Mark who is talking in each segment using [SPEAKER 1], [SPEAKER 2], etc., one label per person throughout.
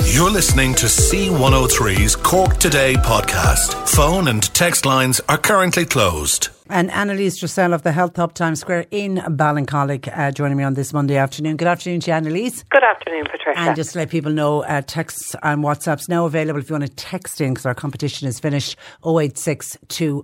[SPEAKER 1] You're listening to C103's Cork Today podcast. Phone and text lines are currently closed.
[SPEAKER 2] And Anneliese Dressel of the Health Hub Times Square in Ballincollig uh, joining me on this Monday afternoon. Good afternoon to you, Anneliese.
[SPEAKER 3] Good afternoon, Patricia.
[SPEAKER 2] And just to let people know, uh, texts and WhatsApps now available if you want to text in because our competition is finished 086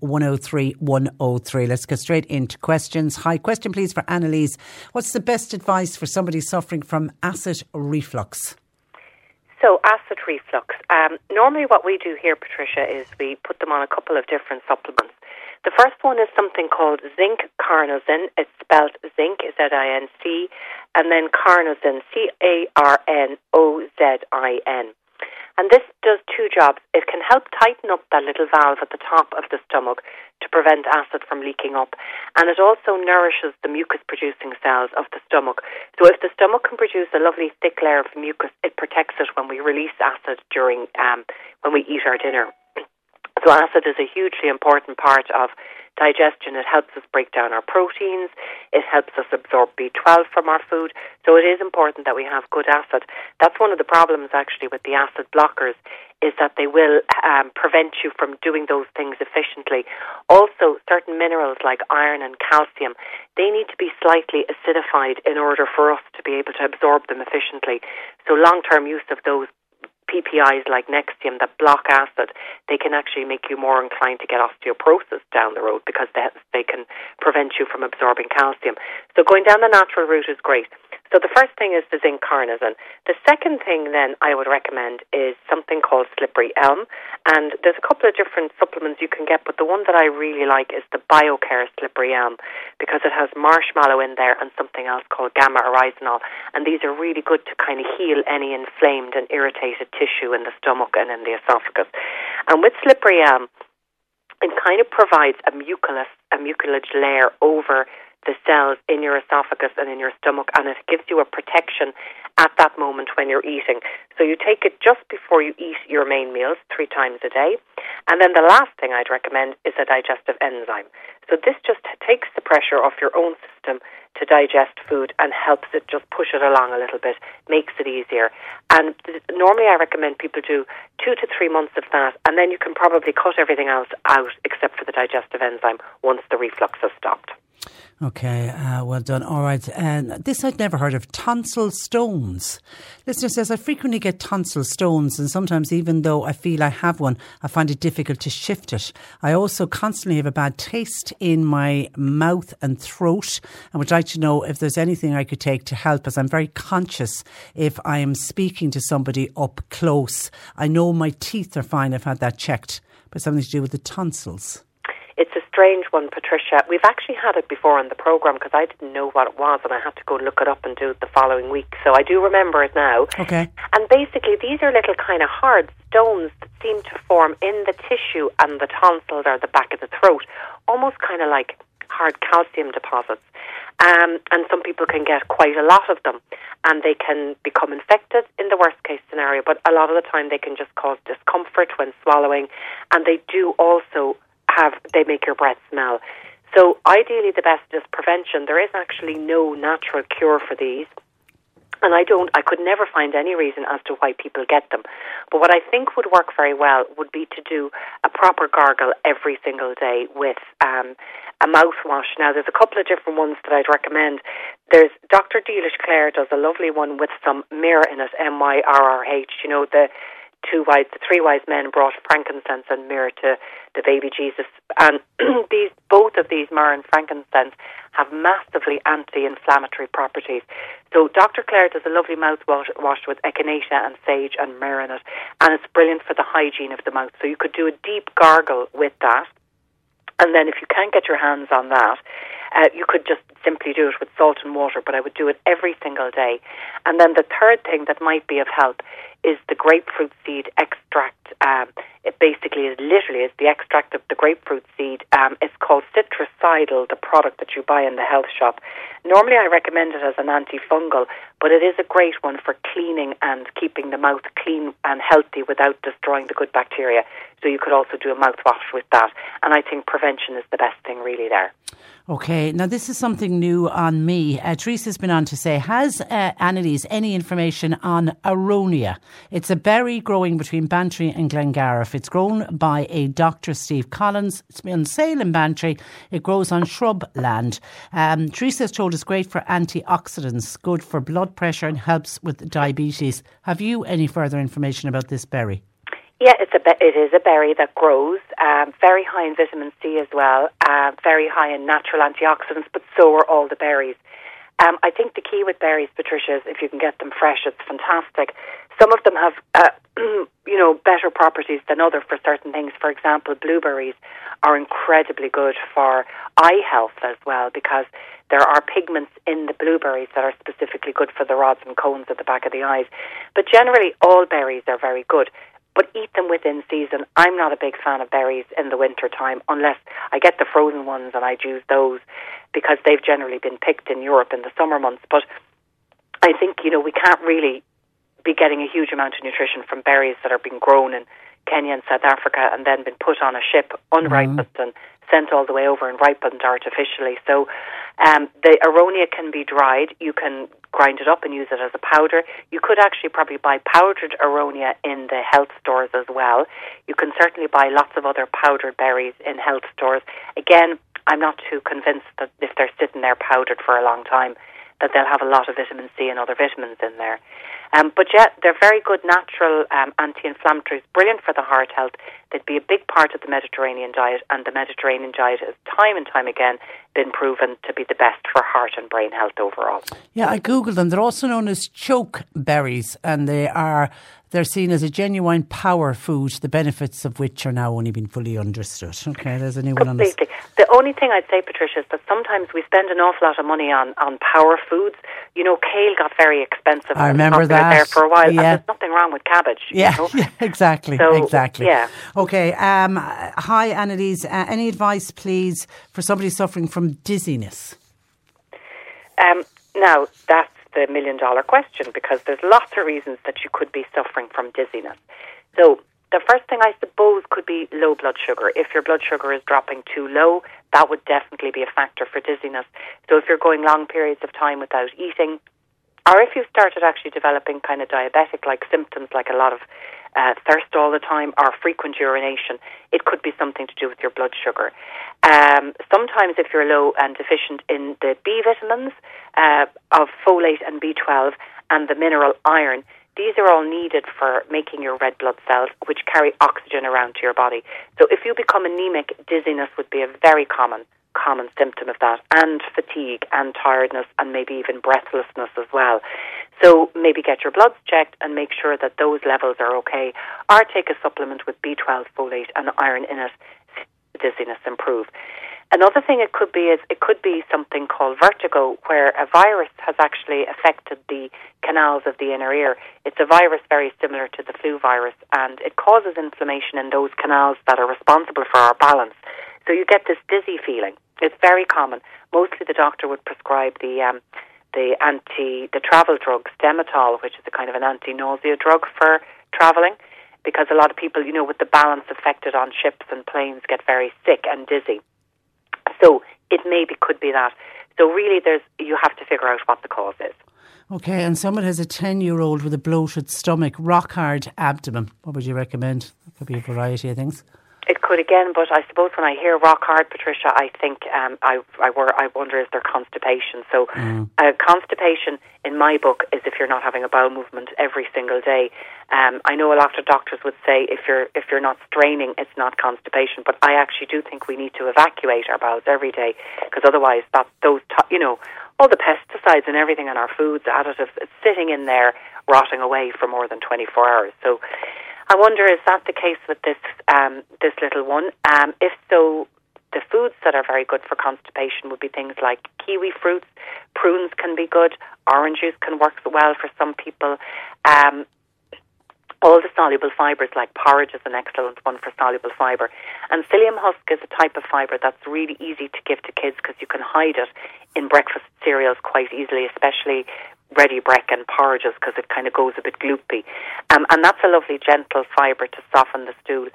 [SPEAKER 2] 103 103. Let's get straight into questions. Hi, question please for Anneliese. What's the best advice for somebody suffering from acid reflux?
[SPEAKER 3] So, acid reflux. Um, normally, what we do here, Patricia, is we put them on a couple of different supplements. The first one is something called zinc carnosine. It's spelled zinc, Z I N C, and then carnosine, C A R N O Z I N. And this does two jobs. It can help tighten up that little valve at the top of the stomach to prevent acid from leaking up. And it also nourishes the mucus producing cells of the stomach. So if the stomach can produce a lovely thick layer of mucus, it protects it when we release acid during um, when we eat our dinner. So acid is a hugely important part of digestion. It helps us break down our proteins. It helps us absorb B12 from our food. So it is important that we have good acid. That's one of the problems actually with the acid blockers is that they will um, prevent you from doing those things efficiently. Also, certain minerals like iron and calcium, they need to be slightly acidified in order for us to be able to absorb them efficiently. So long-term use of those PPIs like Nexium that block acid, they can actually make you more inclined to get osteoporosis down the road because they, they can prevent you from absorbing calcium. So going down the natural route is great. So the first thing is the zinc carnosine. The second thing then I would recommend is something called slippery elm. And there's a couple of different supplements you can get, but the one that I really like is the BioCare slippery elm because it has marshmallow in there and something else called gamma oryzanol. And these are really good to kind of heal any inflamed and irritated tissue in the stomach and in the esophagus. And with slippery elm, it kind of provides a mucilage, a mucilage layer over the cells in your esophagus and in your stomach, and it gives you a protection at that moment when you're eating. So you take it just before you eat your main meals, three times a day. And then the last thing I'd recommend is a digestive enzyme. So this just takes the pressure off your own system to digest food and helps it just push it along a little bit, makes it easier. And normally I recommend people do two to three months of that, and then you can probably cut everything else out except for the digestive enzyme once the reflux has stopped.
[SPEAKER 2] Okay, uh, well done. All right. And this I'd never heard of tonsil stones. Listener says, I frequently get tonsil stones, and sometimes, even though I feel I have one, I find it difficult to shift it. I also constantly have a bad taste in my mouth and throat, and would like to know if there's anything I could take to help, as I'm very conscious if I am speaking to somebody up close. I know my teeth are fine, I've had that checked, but something to do with the tonsils.
[SPEAKER 3] Strange one, Patricia. We've actually had it before on the programme because I didn't know what it was and I had to go look it up and do it the following week. So I do remember it now.
[SPEAKER 2] Okay.
[SPEAKER 3] And basically, these are little kind of hard stones that seem to form in the tissue and the tonsils or the back of the throat, almost kind of like hard calcium deposits. Um, and some people can get quite a lot of them, and they can become infected in the worst case scenario. But a lot of the time, they can just cause discomfort when swallowing, and they do also have they make your breath smell. So ideally, the best is prevention. There is actually no natural cure for these. And I don't, I could never find any reason as to why people get them. But what I think would work very well would be to do a proper gargle every single day with um, a mouthwash. Now, there's a couple of different ones that I'd recommend. There's Dr. Dealish Clare does a lovely one with some myrrh in it, M Y R R H. You know, the two wise, the three wise men brought frankincense and myrrh to the baby Jesus, and these both of these myrrh and frankincense have massively anti-inflammatory properties. So Dr. Clare does a lovely mouthwash wash with echinacea and sage and myrrh in it, and it's brilliant for the hygiene of the mouth. So you could do a deep gargle with that. And then if you can't get your hands on that, uh, you could just simply do it with salt and water, but I would do it every single day. And then the third thing that might be of help is the grapefruit seed extract. Um, it basically is literally is the extract of the grapefruit seed. Um, it's called Citricidal, the product that you buy in the health shop. Normally, I recommend it as an antifungal, but it is a great one for cleaning and keeping the mouth clean and healthy without destroying the good bacteria. So you could also do a mouthwash with that. And I think prevention is the best thing really there.
[SPEAKER 2] Okay, now this is something new on me. Uh, Teresa's been on to say, has uh, Anneliese any information on aronia? It's a berry growing between Bantry and Glengarriff. It's grown by a Dr. Steve Collins. It's been on sale in Bantry. It grows on shrub land. Um, Teresa's told us great for antioxidants, good for blood pressure and helps with diabetes. Have you any further information about this berry?
[SPEAKER 3] Yeah, it's a it is a berry that grows, um, very high in vitamin C as well, uh, very high in natural antioxidants, but so are all the berries. Um, I think the key with berries, Patricia, is if you can get them fresh, it's fantastic. Some of them have, uh, you know, better properties than other for certain things. For example, blueberries are incredibly good for eye health as well because there are pigments in the blueberries that are specifically good for the rods and cones at the back of the eyes. But generally, all berries are very good but eat them within season. I'm not a big fan of berries in the winter time unless I get the frozen ones and I use those because they've generally been picked in Europe in the summer months. But I think, you know, we can't really be getting a huge amount of nutrition from berries that are being grown in Kenya and South Africa and then been put on a ship unripened mm-hmm. and sent all the way over and ripened artificially. So um, the aronia can be dried. You can grind it up and use it as a powder. You could actually probably buy powdered aronia in the health stores as well. You can certainly buy lots of other powdered berries in health stores. Again, I'm not too convinced that if they're sitting there powdered for a long time, that they'll have a lot of vitamin C and other vitamins in there. Um, but yet, they're very good natural um, anti-inflammatories, brilliant for the heart health. They'd be a big part of the Mediterranean diet, and the Mediterranean diet has time and time again been proven to be the best for heart and brain health overall.
[SPEAKER 2] Yeah, I googled them. They're also known as choke berries, and they are they're seen as a genuine power food, the benefits of which are now only being fully understood. Okay, there's a new one on.
[SPEAKER 3] The only thing I'd say, Patricia, is that sometimes we spend an awful lot of money on, on power foods. You know, kale got very expensive.
[SPEAKER 2] I remember that
[SPEAKER 3] there for a while. Yeah. there's nothing wrong with cabbage.
[SPEAKER 2] Yeah,
[SPEAKER 3] you know?
[SPEAKER 2] yeah exactly,
[SPEAKER 3] so,
[SPEAKER 2] exactly.
[SPEAKER 3] Yeah.
[SPEAKER 2] Okay. Um, hi, Anneliese. Uh, any advice, please, for somebody suffering from dizziness?
[SPEAKER 3] Um, now that's the million dollar question because there's lots of reasons that you could be suffering from dizziness. So the first thing I suppose could be low blood sugar. If your blood sugar is dropping too low, that would definitely be a factor for dizziness. So if you're going long periods of time without eating, or if you've started actually developing kind of diabetic like symptoms like a lot of uh, thirst all the time or frequent urination, it could be something to do with your blood sugar. Um, sometimes, if you're low and deficient in the B vitamins uh, of folate and B12 and the mineral iron, these are all needed for making your red blood cells, which carry oxygen around to your body. So, if you become anemic, dizziness would be a very common common symptom of that, and fatigue and tiredness, and maybe even breathlessness as well. So maybe get your bloods checked and make sure that those levels are okay, or take a supplement with B12, folate, and iron in it. Dizziness improve. Another thing it could be is it could be something called vertigo, where a virus has actually affected the canals of the inner ear. It's a virus very similar to the flu virus, and it causes inflammation in those canals that are responsible for our balance. So you get this dizzy feeling. It's very common. Mostly the doctor would prescribe the um, the anti the travel drug Stemetil, which is a kind of an anti nausea drug for traveling, because a lot of people, you know, with the balance affected on ships and planes, get very sick and dizzy. So it maybe could be that. So really, there's you have to figure out what the cause is.
[SPEAKER 2] Okay, and someone has a 10 year old with a bloated stomach, rock hard abdomen. What would you recommend? It could be a variety of things.
[SPEAKER 3] It could again, but I suppose when I hear rock hard, Patricia, I think um, I I, were, I wonder is there constipation. So,
[SPEAKER 2] Mm.
[SPEAKER 3] uh, constipation in my book is if you're not having a bowel movement every single day. Um, I know a lot of doctors would say if you're if you're not straining, it's not constipation. But I actually do think we need to evacuate our bowels every day because otherwise, that those to- you know all the pesticides and everything in our foods, additives, it's sitting in there rotting away for more than 24 hours. So. I wonder is that the case with this um, this little one? Um, if so, the foods that are very good for constipation would be things like kiwi fruits, prunes can be good, oranges can work well for some people. Um, all the soluble fibres, like porridge, is an excellent one for soluble fibre. And psyllium husk is a type of fibre that's really easy to give to kids because you can hide it in breakfast cereals quite easily, especially Ready Brek and porridges because it kind of goes a bit gloopy. Um, and that's a lovely gentle fibre to soften the stool.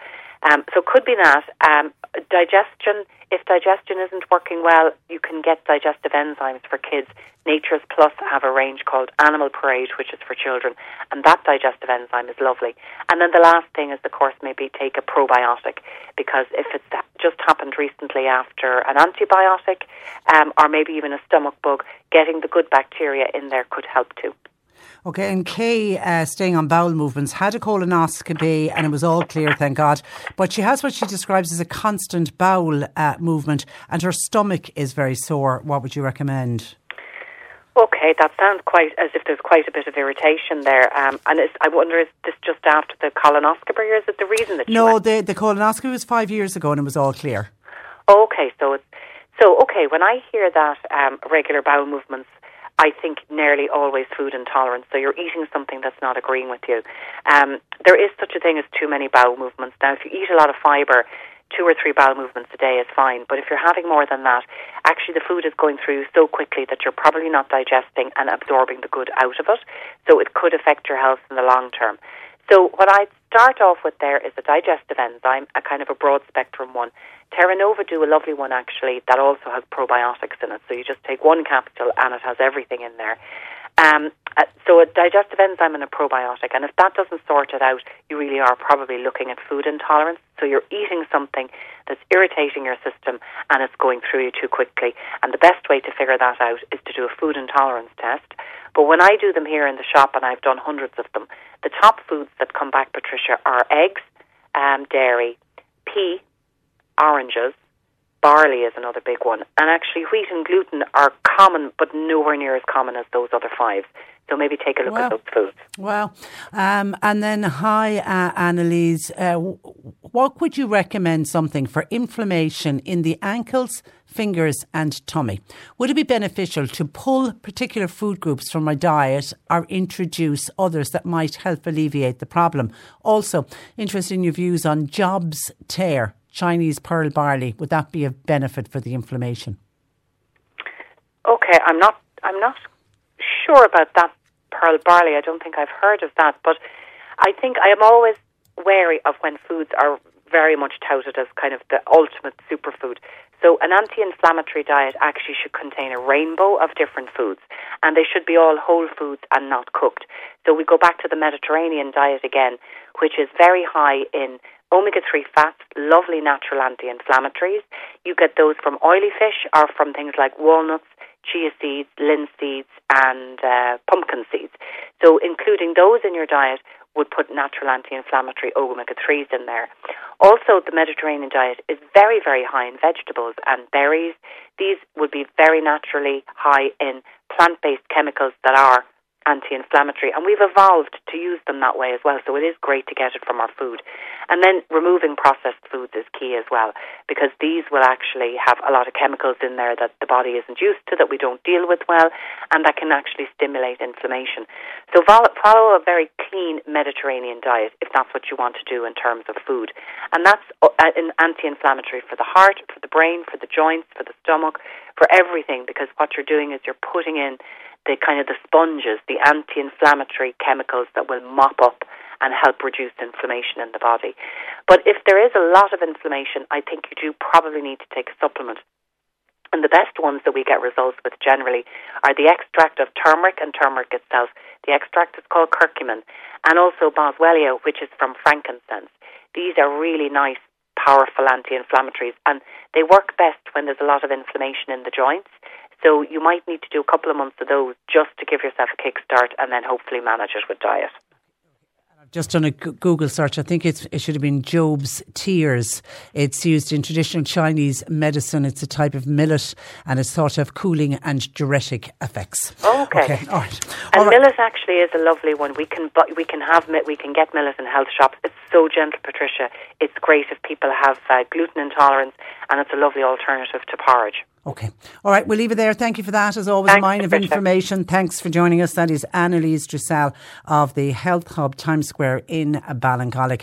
[SPEAKER 3] Um, so it could be that. Um, digestion, if digestion isn't working well, you can get digestive enzymes for kids. Nature's Plus have a range called Animal Parade, which is for children, and that digestive enzyme is lovely. And then the last thing is, of course, maybe take a probiotic, because if it's just happened recently after an antibiotic, um, or maybe even a stomach bug, getting the good bacteria in there could help too.
[SPEAKER 2] Okay, and Kay, uh, staying on bowel movements, had a colonoscopy and it was all clear, thank God. But she has what she describes as a constant bowel uh, movement and her stomach is very sore. What would you recommend?
[SPEAKER 3] Okay, that sounds quite as if there's quite a bit of irritation there. Um, and I wonder, is this just after the colonoscopy or is it the reason that she
[SPEAKER 2] No, the, the colonoscopy was five years ago and it was all clear.
[SPEAKER 3] Okay, so it's, so okay. When I hear that um, regular bowel movements, I think nearly always food intolerance. So you're eating something that's not agreeing with you. Um, there is such a thing as too many bowel movements. Now, if you eat a lot of fibre, two or three bowel movements a day is fine. But if you're having more than that, actually the food is going through so quickly that you're probably not digesting and absorbing the good out of it. So it could affect your health in the long term. So what I'd start off with there is a digestive enzyme, a kind of a broad spectrum one. Terra Nova do a lovely one actually that also has probiotics in it. So you just take one capsule and it has everything in there. Um, uh, so a digestive enzyme and a probiotic, and if that doesn't sort it out, you really are probably looking at food intolerance. So you're eating something that's irritating your system and it's going through you too quickly. And the best way to figure that out is to do a food intolerance test. But when I do them here in the shop, and I've done hundreds of them, the top foods that come back, Patricia, are eggs, um, dairy, pea, oranges, barley is another big one. And actually, wheat and gluten are common, but nowhere near as common as those other five. So maybe take a look
[SPEAKER 2] Wow.
[SPEAKER 3] at those foods.
[SPEAKER 2] Well, um, and then hi, uh, Anneliese. Uh, what would you recommend something for inflammation in the ankles, fingers, and tummy? Would it be beneficial to pull particular food groups from my diet or introduce others that might help alleviate the problem? Also, interested in your views on Job's tear, Chinese pearl barley. Would that be of benefit for the inflammation?
[SPEAKER 3] Okay, I'm not. I'm not sure about that pearl barley. I don't think I've heard of that, but I think I am always wary of when foods are very much touted as kind of the ultimate superfood. So an anti-inflammatory diet actually should contain a rainbow of different foods, and they should be all whole foods and not cooked. So we go back to the Mediterranean diet again, which is very high in omega-3 fats, lovely natural anti-inflammatories. You get those from oily fish or from things like walnuts, chia seeds, linseeds, and uh, pumpkin seeds. So including those in your diet would put natural anti-inflammatory omega-3s in there. Also, the Mediterranean diet is very, very high in vegetables and berries. These would be very naturally high in plant-based chemicals that are anti-inflammatory, and we've evolved to use them that way as well. So it is great to get it from our food. And then removing processed foods is key as well, because these will actually have a lot of chemicals in there that the body isn't used to, that we don't deal with well, and that can actually stimulate inflammation. So follow a very clean Mediterranean diet if that's what you want to do in terms of food. And that's uh, an anti-inflammatory for the heart, for the brain, for the joints, for the stomach, for everything, because what you're doing is you're putting in the kind of the sponges, the anti-inflammatory chemicals that will mop up and help reduce inflammation in the body. But if there is a lot of inflammation, I think you do probably need to take a supplement. And the best ones that we get results with generally are the extract of turmeric and turmeric itself. The extract is called curcumin, and also boswellia, which is from frankincense. These are really nice powerful anti-inflammatories, and they work best when there's a lot of inflammation in the joints. So you might need to do a couple of months of those just to give yourself a kickstart, and then hopefully manage it with diet
[SPEAKER 2] just done a Google search. I think it's, it should have been Job's Tears. It's used in traditional Chinese medicine. It's a type of millet and it's thought of cooling and diuretic effects.
[SPEAKER 3] Okay. okay. All right. And All right. millet actually is a lovely one. We can we can have we can get millet in health shops. It's so gentle, Patricia. It's great if people have uh, gluten intolerance, and it's a lovely alternative to porridge.
[SPEAKER 2] Okay. All right, we'll leave it there. Thank you for that. As always, Thanks, a mine of information. Thanks for joining us. That is Anneliese Dressel of the Health Hub Times Square in Ballincollig.